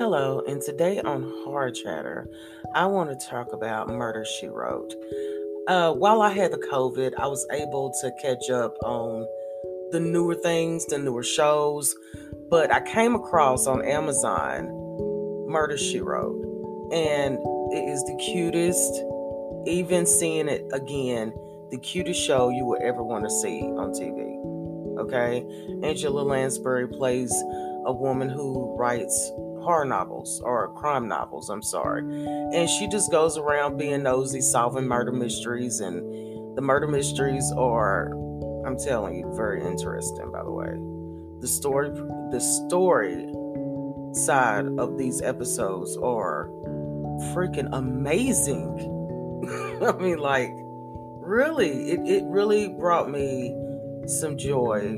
Hello, and today on Hard Chatter, I want to talk about Murder She Wrote. Uh, while I had the COVID, I was able to catch up on the newer things, the newer shows, but I came across on Amazon Murder She Wrote, and it is the cutest, even seeing it again, the cutest show you will ever want to see on TV. Okay, Angela Lansbury plays a woman who writes horror novels or crime novels, I'm sorry. And she just goes around being nosy, solving murder mysteries. And the murder mysteries are, I'm telling you, very interesting, by the way. The story, the story side of these episodes are freaking amazing. I mean, like, really, it, it really brought me some joy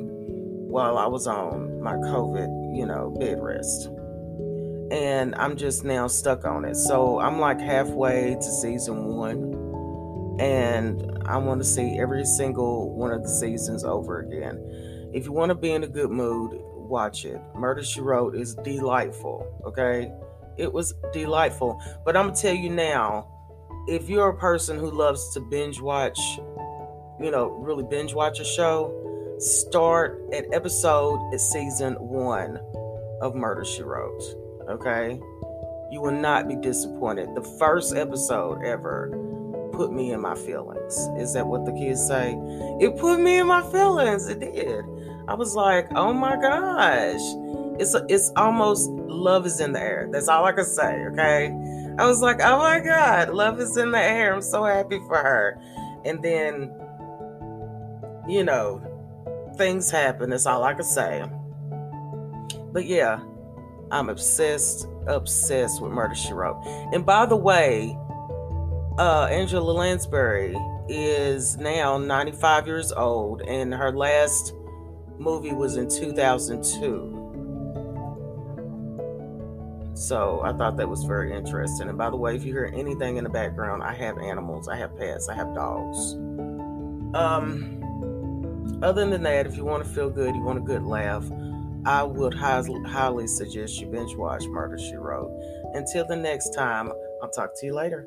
while I was on my COVID, you know, bed rest and I'm just now stuck on it. So I'm like halfway to season one, and I want to see every single one of the seasons over again. If you want to be in a good mood, watch it. Murder She Wrote is delightful, okay? It was delightful. But I'm going to tell you now if you're a person who loves to binge watch, you know, really binge watch a show, start at episode at season one of Murder She Wrote okay? You will not be disappointed. The first episode ever put me in my feelings. Is that what the kids say? It put me in my feelings. It did. I was like, oh my gosh. It's it's almost love is in the air. That's all I can say, okay? I was like, oh my God, love is in the air. I'm so happy for her. And then, you know, things happen. That's all I can say. But yeah, I'm obsessed, obsessed with Murder She Wrote. And by the way, uh, Angela Lansbury is now 95 years old, and her last movie was in 2002. So I thought that was very interesting. And by the way, if you hear anything in the background, I have animals, I have pets, I have dogs. Um, other than that, if you want to feel good, you want a good laugh, I would highly suggest you binge watch Murder She Wrote. Until the next time, I'll talk to you later.